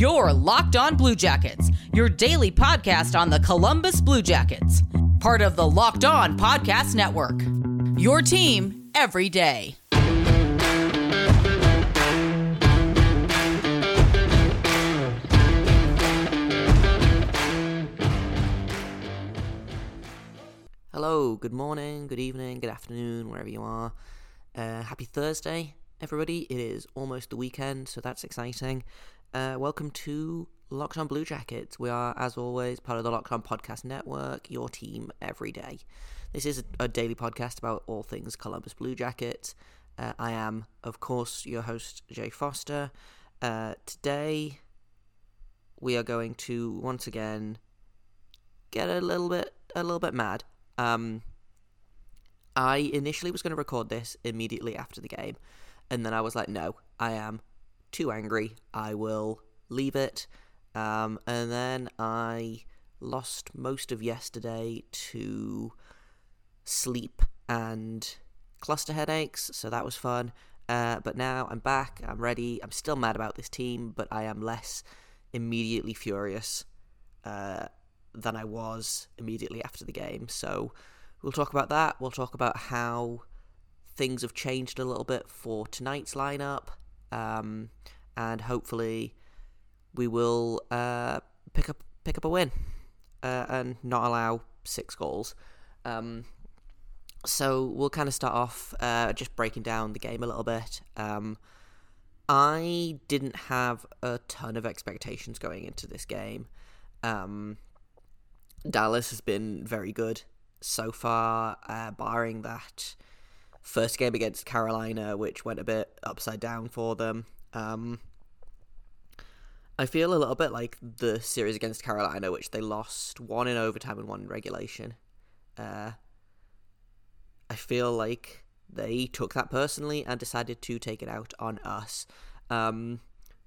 Your Locked On Blue Jackets, your daily podcast on the Columbus Blue Jackets, part of the Locked On Podcast Network. Your team every day. Hello, good morning, good evening, good afternoon, wherever you are. Uh, happy Thursday, everybody. It is almost the weekend, so that's exciting. Uh, welcome to Locked On Blue Jackets. We are, as always, part of the Locked On Podcast Network, your team every day. This is a, a daily podcast about all things Columbus Blue Jackets. Uh, I am, of course, your host, Jay Foster. Uh, today, we are going to once again get a little bit, a little bit mad. Um, I initially was going to record this immediately after the game, and then I was like, no, I am too angry. I will leave it. Um, and then I lost most of yesterday to sleep and cluster headaches, so that was fun. Uh, but now I'm back, I'm ready. I'm still mad about this team, but I am less immediately furious uh, than I was immediately after the game. So we'll talk about that. We'll talk about how things have changed a little bit for tonight's lineup um, and hopefully we will uh, pick up pick up a win uh, and not allow six goals. Um, so we'll kind of start off uh, just breaking down the game a little bit. Um, I didn't have a ton of expectations going into this game. Um, Dallas has been very good so far, uh, barring that first game against Carolina, which went a bit upside down for them. Um, I feel a little bit like the series against Carolina, which they lost one in overtime and one in regulation. Uh, I feel like they took that personally and decided to take it out on us. Um,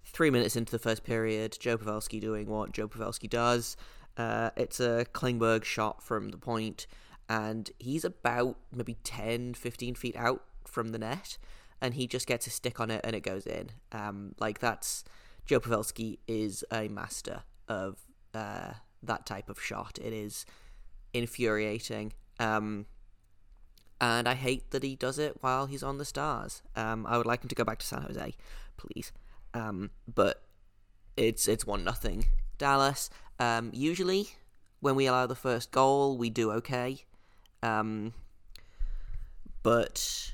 three minutes into the first period, Joe Pavelski doing what Joe Pavelski does. Uh, it's a Klingberg shot from the point and he's about maybe 10, 15 feet out from the net, and he just gets a stick on it and it goes in. Um, like that's Joe Pavelski is a master of uh, that type of shot. It is infuriating. Um, and I hate that he does it while he's on the Stars. Um, I would like him to go back to San Jose, please. Um, but it's it's one nothing Dallas. Um, usually, when we allow the first goal, we do okay. Um, but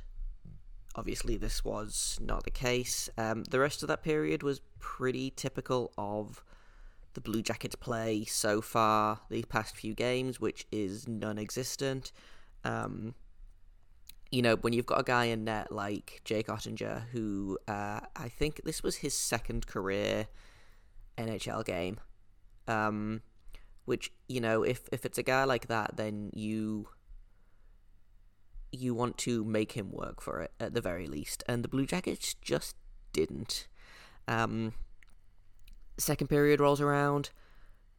obviously, this was not the case. Um, the rest of that period was pretty typical of the Blue Jackets' play so far the past few games, which is non existent. Um, you know, when you've got a guy in net like Jake Oettinger, who uh, I think this was his second career NHL game, um, which you know, if if it's a guy like that, then you you want to make him work for it at the very least, and the Blue Jackets just didn't. Um, second period rolls around.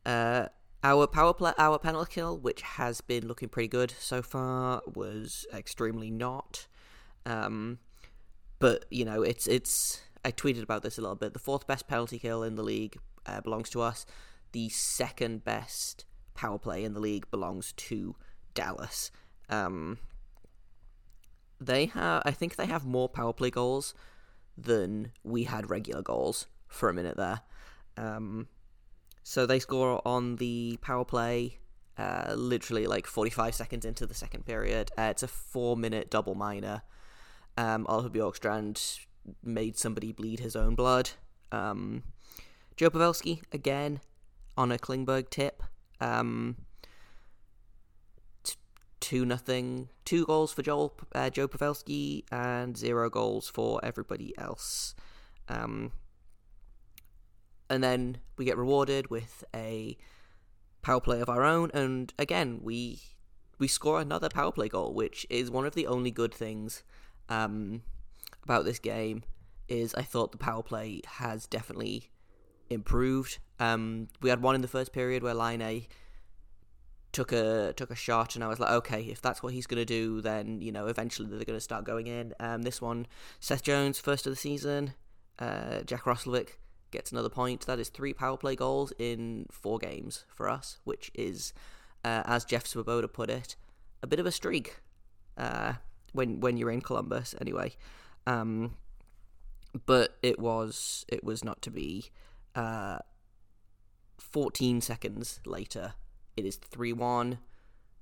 Uh, our power play, our penalty kill, which has been looking pretty good so far, was extremely not. Um, but you know, it's it's. I tweeted about this a little bit. The fourth best penalty kill in the league uh, belongs to us. The second best power play in the league belongs to Dallas. Um, they have I think they have more power play goals than we had regular goals for a minute there. Um, so they score on the power play uh, literally like 45 seconds into the second period. Uh, it's a four minute double minor. Um, Oliver Bjorkstrand made somebody bleed his own blood. Um, Joe Pavelski, again, on a Klingberg tip. Um, two nothing, two goals for Joel uh, Joe Pavelski and zero goals for everybody else. Um, and then we get rewarded with a power play of our own, and again we we score another power play goal, which is one of the only good things um, about this game. Is I thought the power play has definitely improved. Um, we had one in the first period where Laine took a took a shot, and I was like, okay, if that's what he's going to do, then you know eventually they're going to start going in. Um, this one, Seth Jones, first of the season, uh, Jack Roslovic gets another point. That is three power play goals in four games for us, which is, uh, as Jeff Svoboda put it, a bit of a streak uh, when when you're in Columbus. Anyway, um, but it was it was not to be. Uh, 14 seconds later, it is 3 1.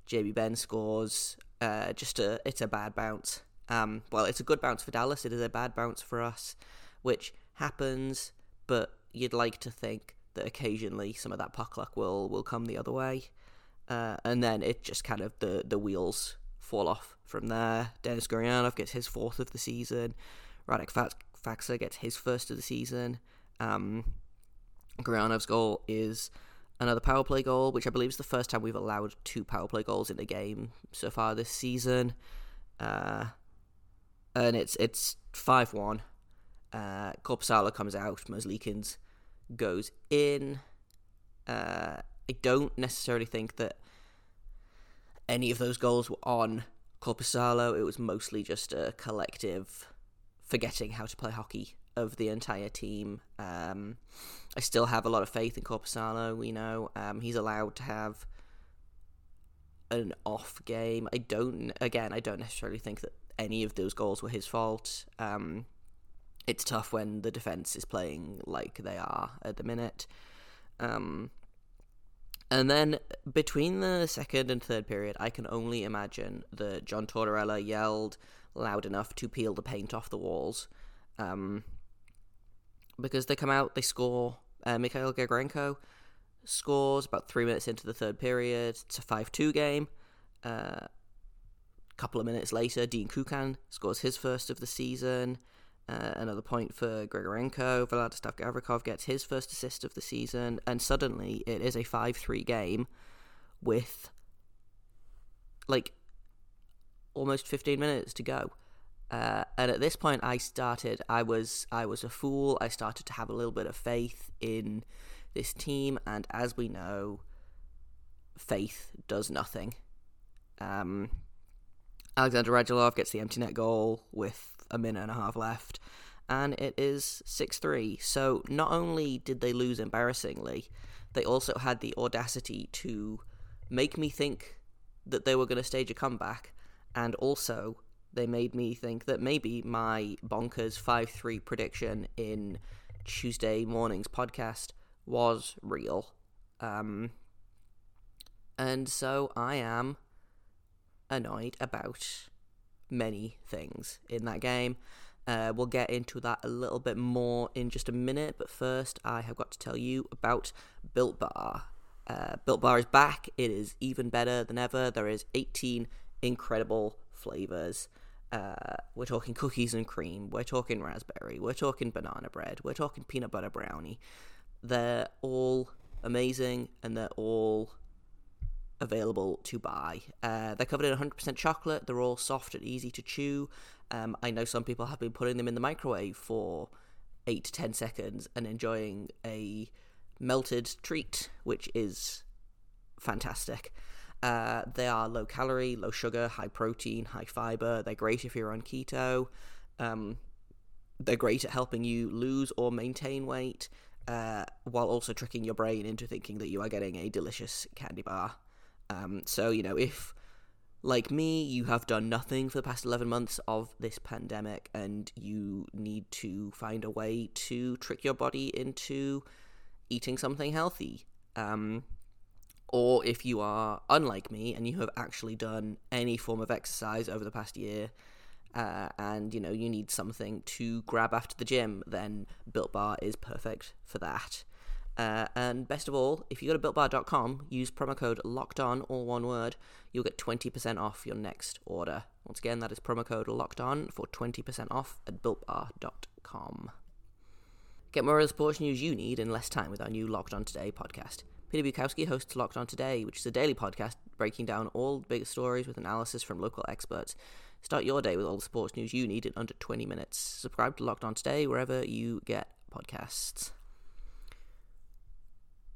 Jamie Benn scores. Uh, just a it's a bad bounce. Um, well, it's a good bounce for Dallas. It is a bad bounce for us, which happens. But you'd like to think that occasionally some of that puck luck will will come the other way, uh, and then it just kind of the the wheels fall off from there. Denis Gurianov gets his fourth of the season. Radek Faksa gets his first of the season. Um, Gurianov's goal is another power play goal, which I believe is the first time we've allowed two power play goals in a game so far this season. Uh, and it's it's five one. Uh, comes out, Merzlikins goes in. Uh, I don't necessarily think that any of those goals were on Korpisalo. It was mostly just a collective forgetting how to play hockey of the entire team. Um, I still have a lot of faith in Korpisalo. We know um, he's allowed to have an off game. I don't. Again, I don't necessarily think that any of those goals were his fault. Um, it's tough when the defense is playing like they are at the minute. Um, and then between the second and third period, I can only imagine that John Tortorella yelled loud enough to peel the paint off the walls. Um, because they come out, they score. Uh, Mikhail Grigorenko scores about three minutes into the third period. It's a 5 2 game. A uh, couple of minutes later, Dean Kukan scores his first of the season. Uh, another point for Grigorenko. Vladislav Gavrikov gets his first assist of the season. And suddenly it is a 5 3 game with like almost 15 minutes to go. Uh, and at this point, I started. I was I was a fool. I started to have a little bit of faith in this team, and as we know, faith does nothing. Um, Alexander Radulov gets the empty net goal with a minute and a half left, and it is six three. So not only did they lose embarrassingly, they also had the audacity to make me think that they were going to stage a comeback, and also they made me think that maybe my bonkers 5 3 prediction in Tuesday morning's podcast was real. Um, and so I am annoyed about many things in that game. Uh, we'll get into that a little bit more in just a minute, but first I have got to tell you about Built Bar. Uh, Built Bar is back. It is even better than ever. There is 18 incredible flavors. Uh, we're talking cookies and cream. We're talking raspberry. We're talking banana bread. We're talking peanut butter brownie. They're all amazing and they're all available to buy. Uh, they're covered in 100% chocolate. They're all soft and easy to chew. Um, I know some people have been putting them in the microwave for 8 to 10 seconds and enjoying a melted treat, which is fantastic. Uh, they are low calorie, low sugar, high protein, high fiber. They're great if you're on keto. Um, they're great at helping you lose or maintain weight, uh, while also tricking your brain into thinking that you are getting a delicious candy bar. Um, so, you know, if, like me, you have done nothing for the past 11 months of this pandemic and you need to find a way to trick your body into eating something healthy, um, or if you are unlike me and you have actually done any form of exercise over the past year uh, and you know you need something to grab after the gym then built bar is perfect for that. Uh, and best of all if you go to builtbar.com use promo code locked on all one word you'll get 20% off your next order. Once again that is promo code locked on for 20% off at builtbar.com get more of the sports news you need in less time with our new locked on today podcast Peter Bukowski hosts Locked On Today, which is a daily podcast breaking down all the biggest stories with analysis from local experts. Start your day with all the sports news you need in under 20 minutes. Subscribe to Locked On Today wherever you get podcasts.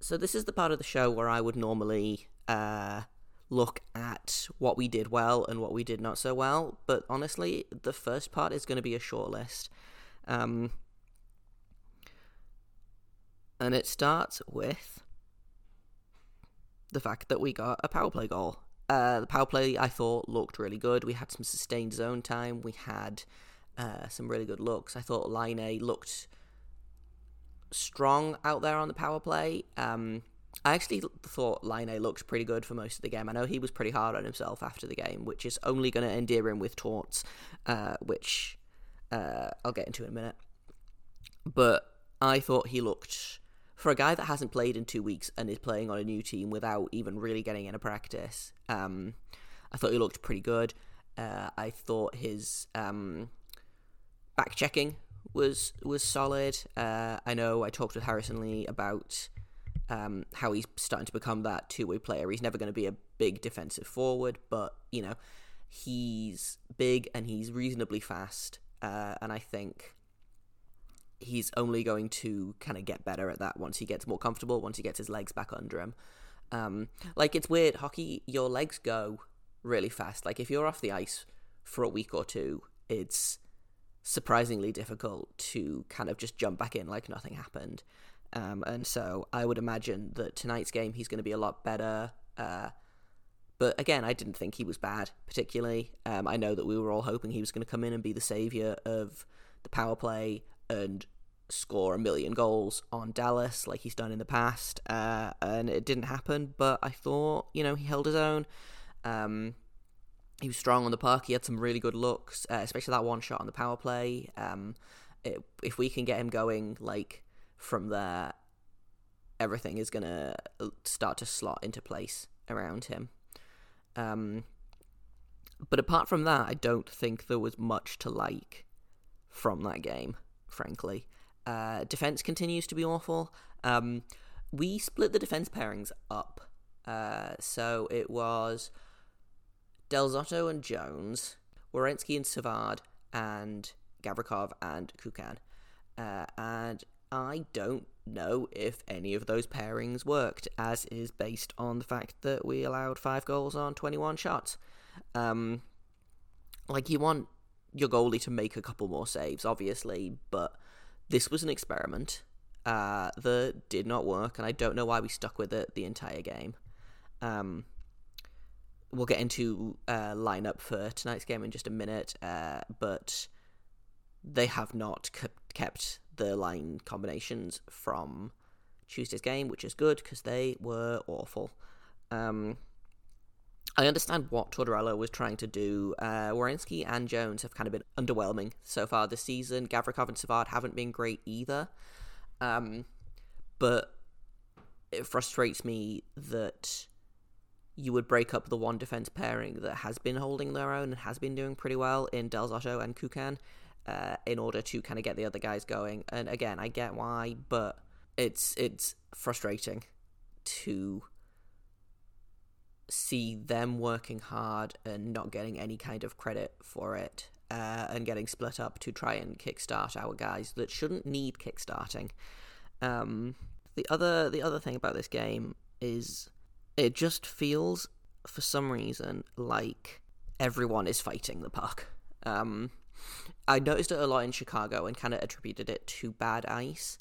So, this is the part of the show where I would normally uh, look at what we did well and what we did not so well, but honestly, the first part is going to be a short list. Um, And it starts with the fact that we got a power play goal. Uh, the power play I thought looked really good. We had some sustained zone time. We had uh, some really good looks. I thought Laine looked strong out there on the power play. Um, I actually thought Laine looked pretty good for most of the game. I know he was pretty hard on himself after the game, which is only going to endear him with Torts, uh, which uh, I'll get into in a minute. But I thought he looked, for a guy that hasn't played in two weeks and is playing on a new team without even really getting in a practice, um, I thought he looked pretty good. Uh, I thought his um, back checking was was solid. Uh, I know I talked with Harrison Lee about um, how he's starting to become that two way player. He's never going to be a big defensive forward, but you know he's big and he's reasonably fast, uh, and I think he's only going to kind of get better at that once he gets more comfortable, once he gets his legs back under him. Um, like it's weird, hockey. Your legs go really fast. Like if you're off the ice for a week or two, it's surprisingly difficult to kind of just jump back in like nothing happened. Um, and so I would imagine that tonight's game he's going to be a lot better. Uh, but again, I didn't think he was bad particularly. Um, I know that we were all hoping he was going to come in and be the savior of the power play and score a million goals on Dallas like he's done in the past. Uh, and it didn't happen, but I thought, you know, he held his own. Um, he was strong on the puck. He had some really good looks, uh, especially that one shot on the power play. Um, it, if we can get him going, like from there, everything is gonna start to slot into place around him. Um, but apart from that, I don't think there was much to like from that game. Frankly, uh, defense continues to be awful. Um, we split the defense pairings up, uh, so it was Del Zotto and Jones, Werenski and Savard, and Gavrikov and Kukan. Uh, and I don't know if any of those pairings worked, as is based on the fact that we allowed five goals on 21 shots. Um, like, you want your goalie to make a couple more saves, obviously, but this was an experiment uh, that did not work, and I don't know why we stuck with it the entire game. Um, we'll get into uh, lineup for tonight's game in just a minute, uh, but they have not kept the line combinations from Tuesday's game, which is good because they were awful. Um, I understand what Tortorella was trying to do. Uh, and Jones have kind of been underwhelming so far this season. Gavrikov and Savard haven't been great either. Um, but it frustrates me that you would break up the one defense pairing that has been holding their own and has been doing pretty well in Del Zotto and Kukan uh, in order to kind of get the other guys going. And again, I get why, but it's it's frustrating to see them working hard and not getting any kind of credit for it uh, and getting split up to try and kickstart our guys that shouldn't need kickstarting. Um, the other the other thing about this game is it just feels, for some reason, like everyone is fighting the puck. Um, I noticed it a lot in Chicago and kind of attributed it to bad ice,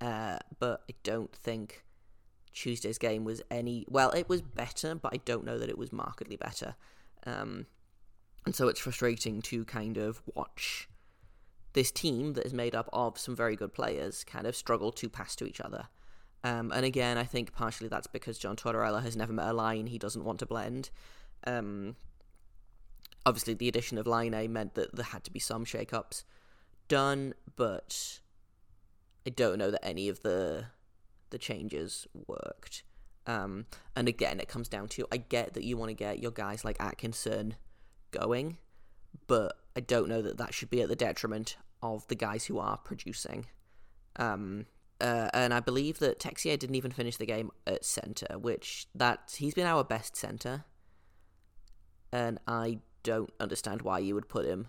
uh, but I don't think Tuesday's game was any. Well, it was better, but I don't know that it was markedly better. Um, and so it's frustrating to kind of watch this team that is made up of some very good players kind of struggle to pass to each other. Um, and again, I think partially that's because John Tortorella has never met a line he doesn't want to blend. Um, obviously, the addition of Laine meant that there had to be some shake-ups done, but I don't know that any of the the changes worked. Um, and again, it comes down to I get that you want to get your guys like Atkinson going, but I don't know that that should be at the detriment of the guys who are producing. Um, uh, and I believe that Texier didn't even finish the game at center, which that he's been our best center, and I don't understand why you would put him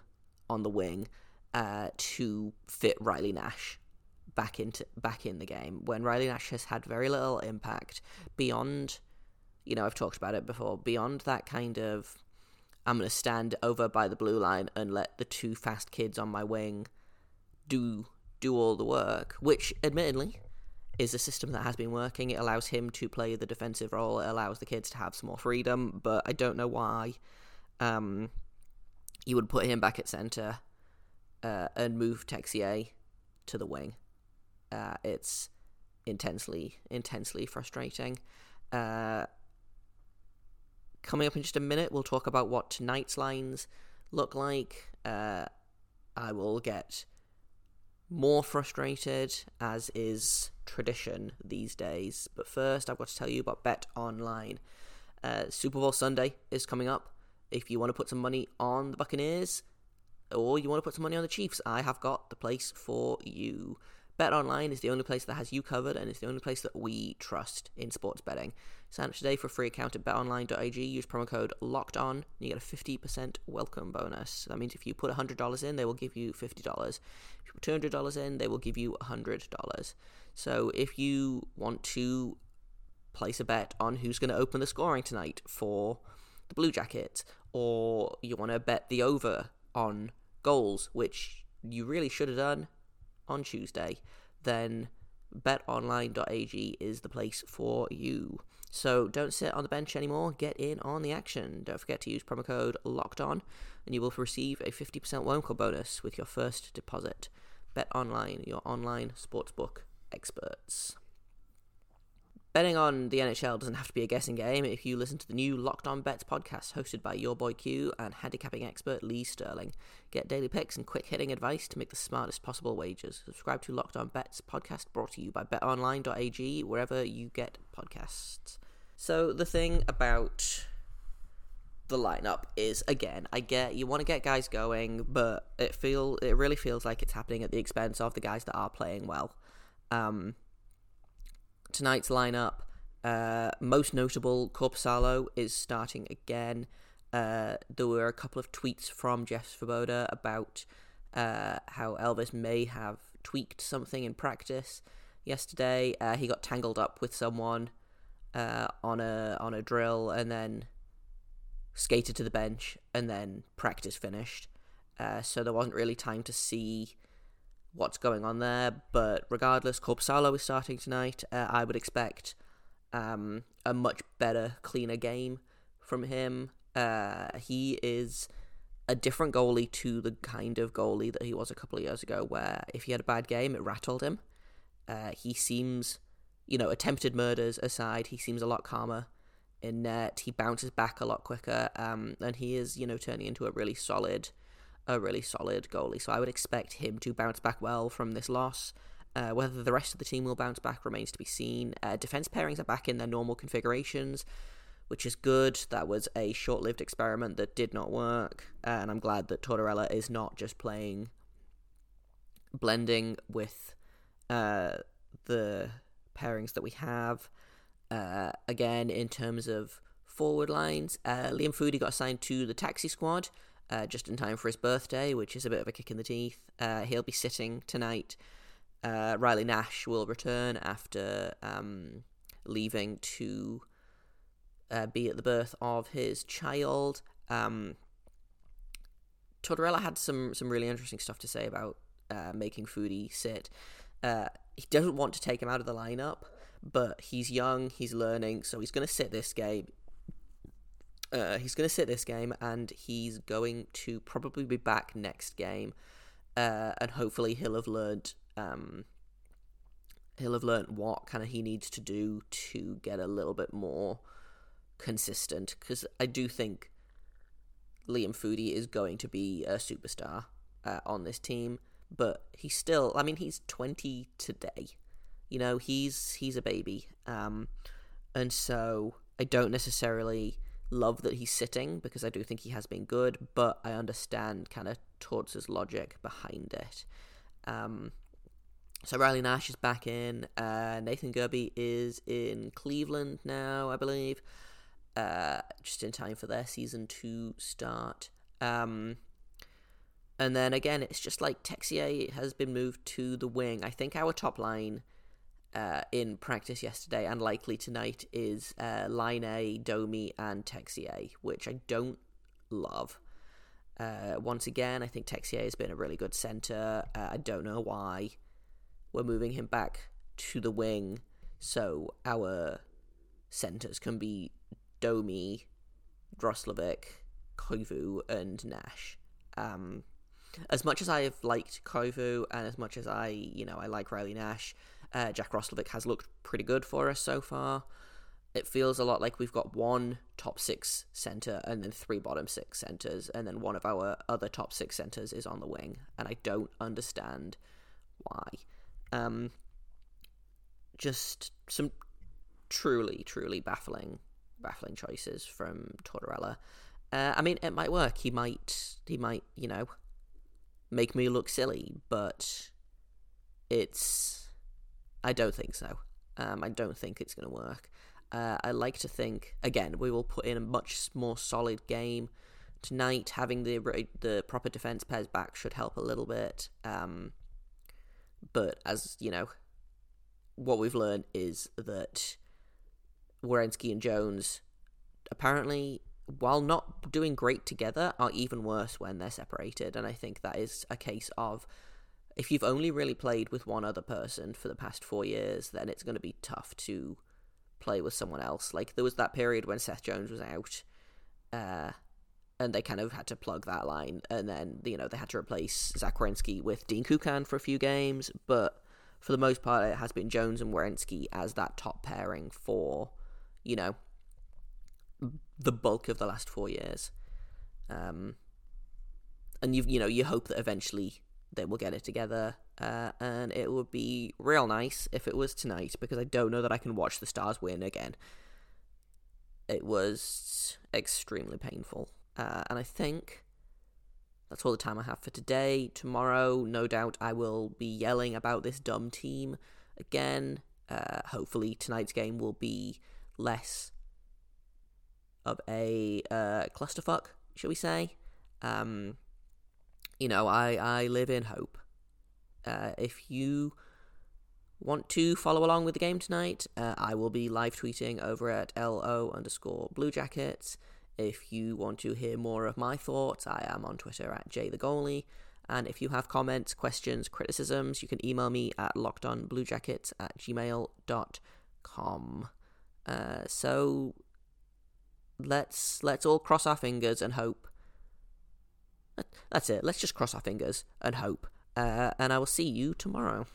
on the wing uh, to fit Riley Nash back into back in the game when Riley Nash has had very little impact beyond. You know, I've talked about it before. Beyond that kind of, I'm going to stand over by the blue line and let the two fast kids on my wing do do all the work, which admittedly is a system that has been working. It allows him to play the defensive role. It allows the kids to have some more freedom. But I don't know why um, you would put him back at center uh, and move Texier to the wing. Uh, it's intensely, intensely frustrating. Uh, coming up in just a minute, we'll talk about what tonight's lines look like. Uh, I will get more frustrated, as is tradition these days. But first, I've got to tell you about Bet Online. Uh, Super Bowl Sunday is coming up. If you want to put some money on the Buccaneers, or you want to put some money on the Chiefs, I have got the place for you. Bet Online is the only place that has you covered and it's the only place that we trust in sports betting. Sign up today for a free account at betonline.ag. Use promo code LOCKED ON and you get a 50% welcome bonus. That means if you put $100 in, they will give you $50. If you put $200 in, they will give you $100. So if you want to place a bet on who's going to open the scoring tonight for the Blue Jackets, or you want to bet the over on goals, which you really should have done on Tuesday, then betonline.ag is the place for you. So don't sit on the bench anymore. Get in on the action. Don't forget to use promo code locked on, and you will receive a 50% welcome bonus with your first deposit. Bet online, your online sportsbook experts. Betting on the NHL doesn't have to be a guessing game if you listen to the new Locked On Bets podcast hosted by your boy Q and handicapping expert Lee Sterling. Get daily picks and quick hitting advice to make the smartest possible wagers. Subscribe to Locked On Bets podcast brought to you by betonline.ag wherever you get podcasts. So the thing about the lineup is again, I get you want to get guys going, but it feel it really feels like it's happening at the expense of the guys that are playing well. Um, tonight's lineup, uh, most notable, Korpisalo is starting again. Uh, there were a couple of tweets from Jeff Svoboda about uh, how Elvis may have tweaked something in practice yesterday. Uh, he got tangled up with someone uh, on a on a drill and then skated to the bench and then practice finished. Uh, so there wasn't really time to see what's going on there. But regardless, Korpisalo is starting tonight. Uh, I would expect um, a much better, cleaner game from him. Uh, he is a different goalie to the kind of goalie that he was a couple of years ago, where if he had a bad game, it rattled him. Uh, he seems, you know, attempted murders aside, he seems a lot calmer in net. He bounces back a lot quicker, um, and he is, you know, turning into a really solid a really solid goalie. So I would expect him to bounce back well from this loss. Uh, whether the rest of the team will bounce back remains to be seen. Uh, defense pairings are back in their normal configurations, which is good. That was a short lived experiment that did not work. Uh, and I'm glad that Tortorella is not just playing blending with uh, the pairings that we have. Uh, again, in terms of forward lines, uh, Liam Foudy got assigned to the taxi squad uh, just in time for his birthday, which is a bit of a kick in the teeth. Uh, he'll be sitting tonight. Uh, Riley Nash will return after um, leaving to uh, be at the birth of his child. Um, Tortorella had some some really interesting stuff to say about uh, making Foudy sit. Uh, he doesn't want to take him out of the lineup, but he's young, he's learning, so he's going to sit this game. Uh, he's going to sit this game and he's going to probably be back next game. Uh, and hopefully he'll have learned um, he'll have learned what kind of he needs to do to get a little bit more consistent because I do think Liam Foudy is going to be a superstar uh, on this team, but he's still I mean he's 20 today. You know, he's he's a baby. Um, and so I don't necessarily love that he's sitting because I do think he has been good, but I understand kind of his logic behind it. Um, so Riley Nash is back in. Uh, Nathan Gerbe is in Cleveland now, I believe, uh, just in time for their season to start. Um, and then again, it's just like Texier has been moved to the wing. I think our top line uh, in practice yesterday and likely tonight is uh, A, Domi, and Texier, which I don't love. Uh, once again, I think Texier has been a really good centre. Uh, I don't know why we're moving him back to the wing so our centres can be Domi, Roslovic, Koivu, and Nash. Um, as much as I have liked Koivu and as much as I, you know, I like Riley Nash, uh, Jack Roslovic has looked pretty good for us so far. It feels a lot like we've got one top six centre and then three bottom six centres, and then one of our other top six centres is on the wing, and I don't understand why. Um, just some truly, truly baffling, baffling choices from Tortorella. Uh, I mean, it might work. He might, he might, you know, make me look silly, but it's. I don't think so. Um, I don't think it's going to work. Uh, I like to think again we will put in a much more solid game tonight. Having the the proper defense pairs back should help a little bit. Um, but as you know, what we've learned is that Werenski and Jones apparently, while not doing great together, are even worse when they're separated. And I think that is a case of if you've only really played with one other person for the past four years, then it's going to be tough to play with someone else. Like there was that period when Seth Jones was out, uh, and they kind of had to plug that line, and then you know they had to replace Zach Werenski with Dean Kukan for a few games, but for the most part, it has been Jones and Werenski as that top pairing for, you know, the bulk of the last four years. Um, and you you know you hope that eventually they will get it together, uh, and it would be real nice if it was tonight because I don't know that I can watch the Stars win again. It was extremely painful, uh, and I think that's all the time I have for today. Tomorrow, no doubt, I will be yelling about this dumb team again. Uh, hopefully, tonight's game will be less of a uh, clusterfuck, shall we say? Um, you know, I, I live in hope. Uh, if you want to follow along with the game tonight, uh, I will be live tweeting over at LO underscore Blue Jackets. If you want to hear more of my thoughts, I am on Twitter at Jay the Goalie. And if you have comments, questions, criticisms, you can email me at lockedonbluejackets at gmail.com. Uh, so let's let's all cross our fingers and hope. That's it. Let's just cross our fingers and hope. Uh, and I will see you tomorrow.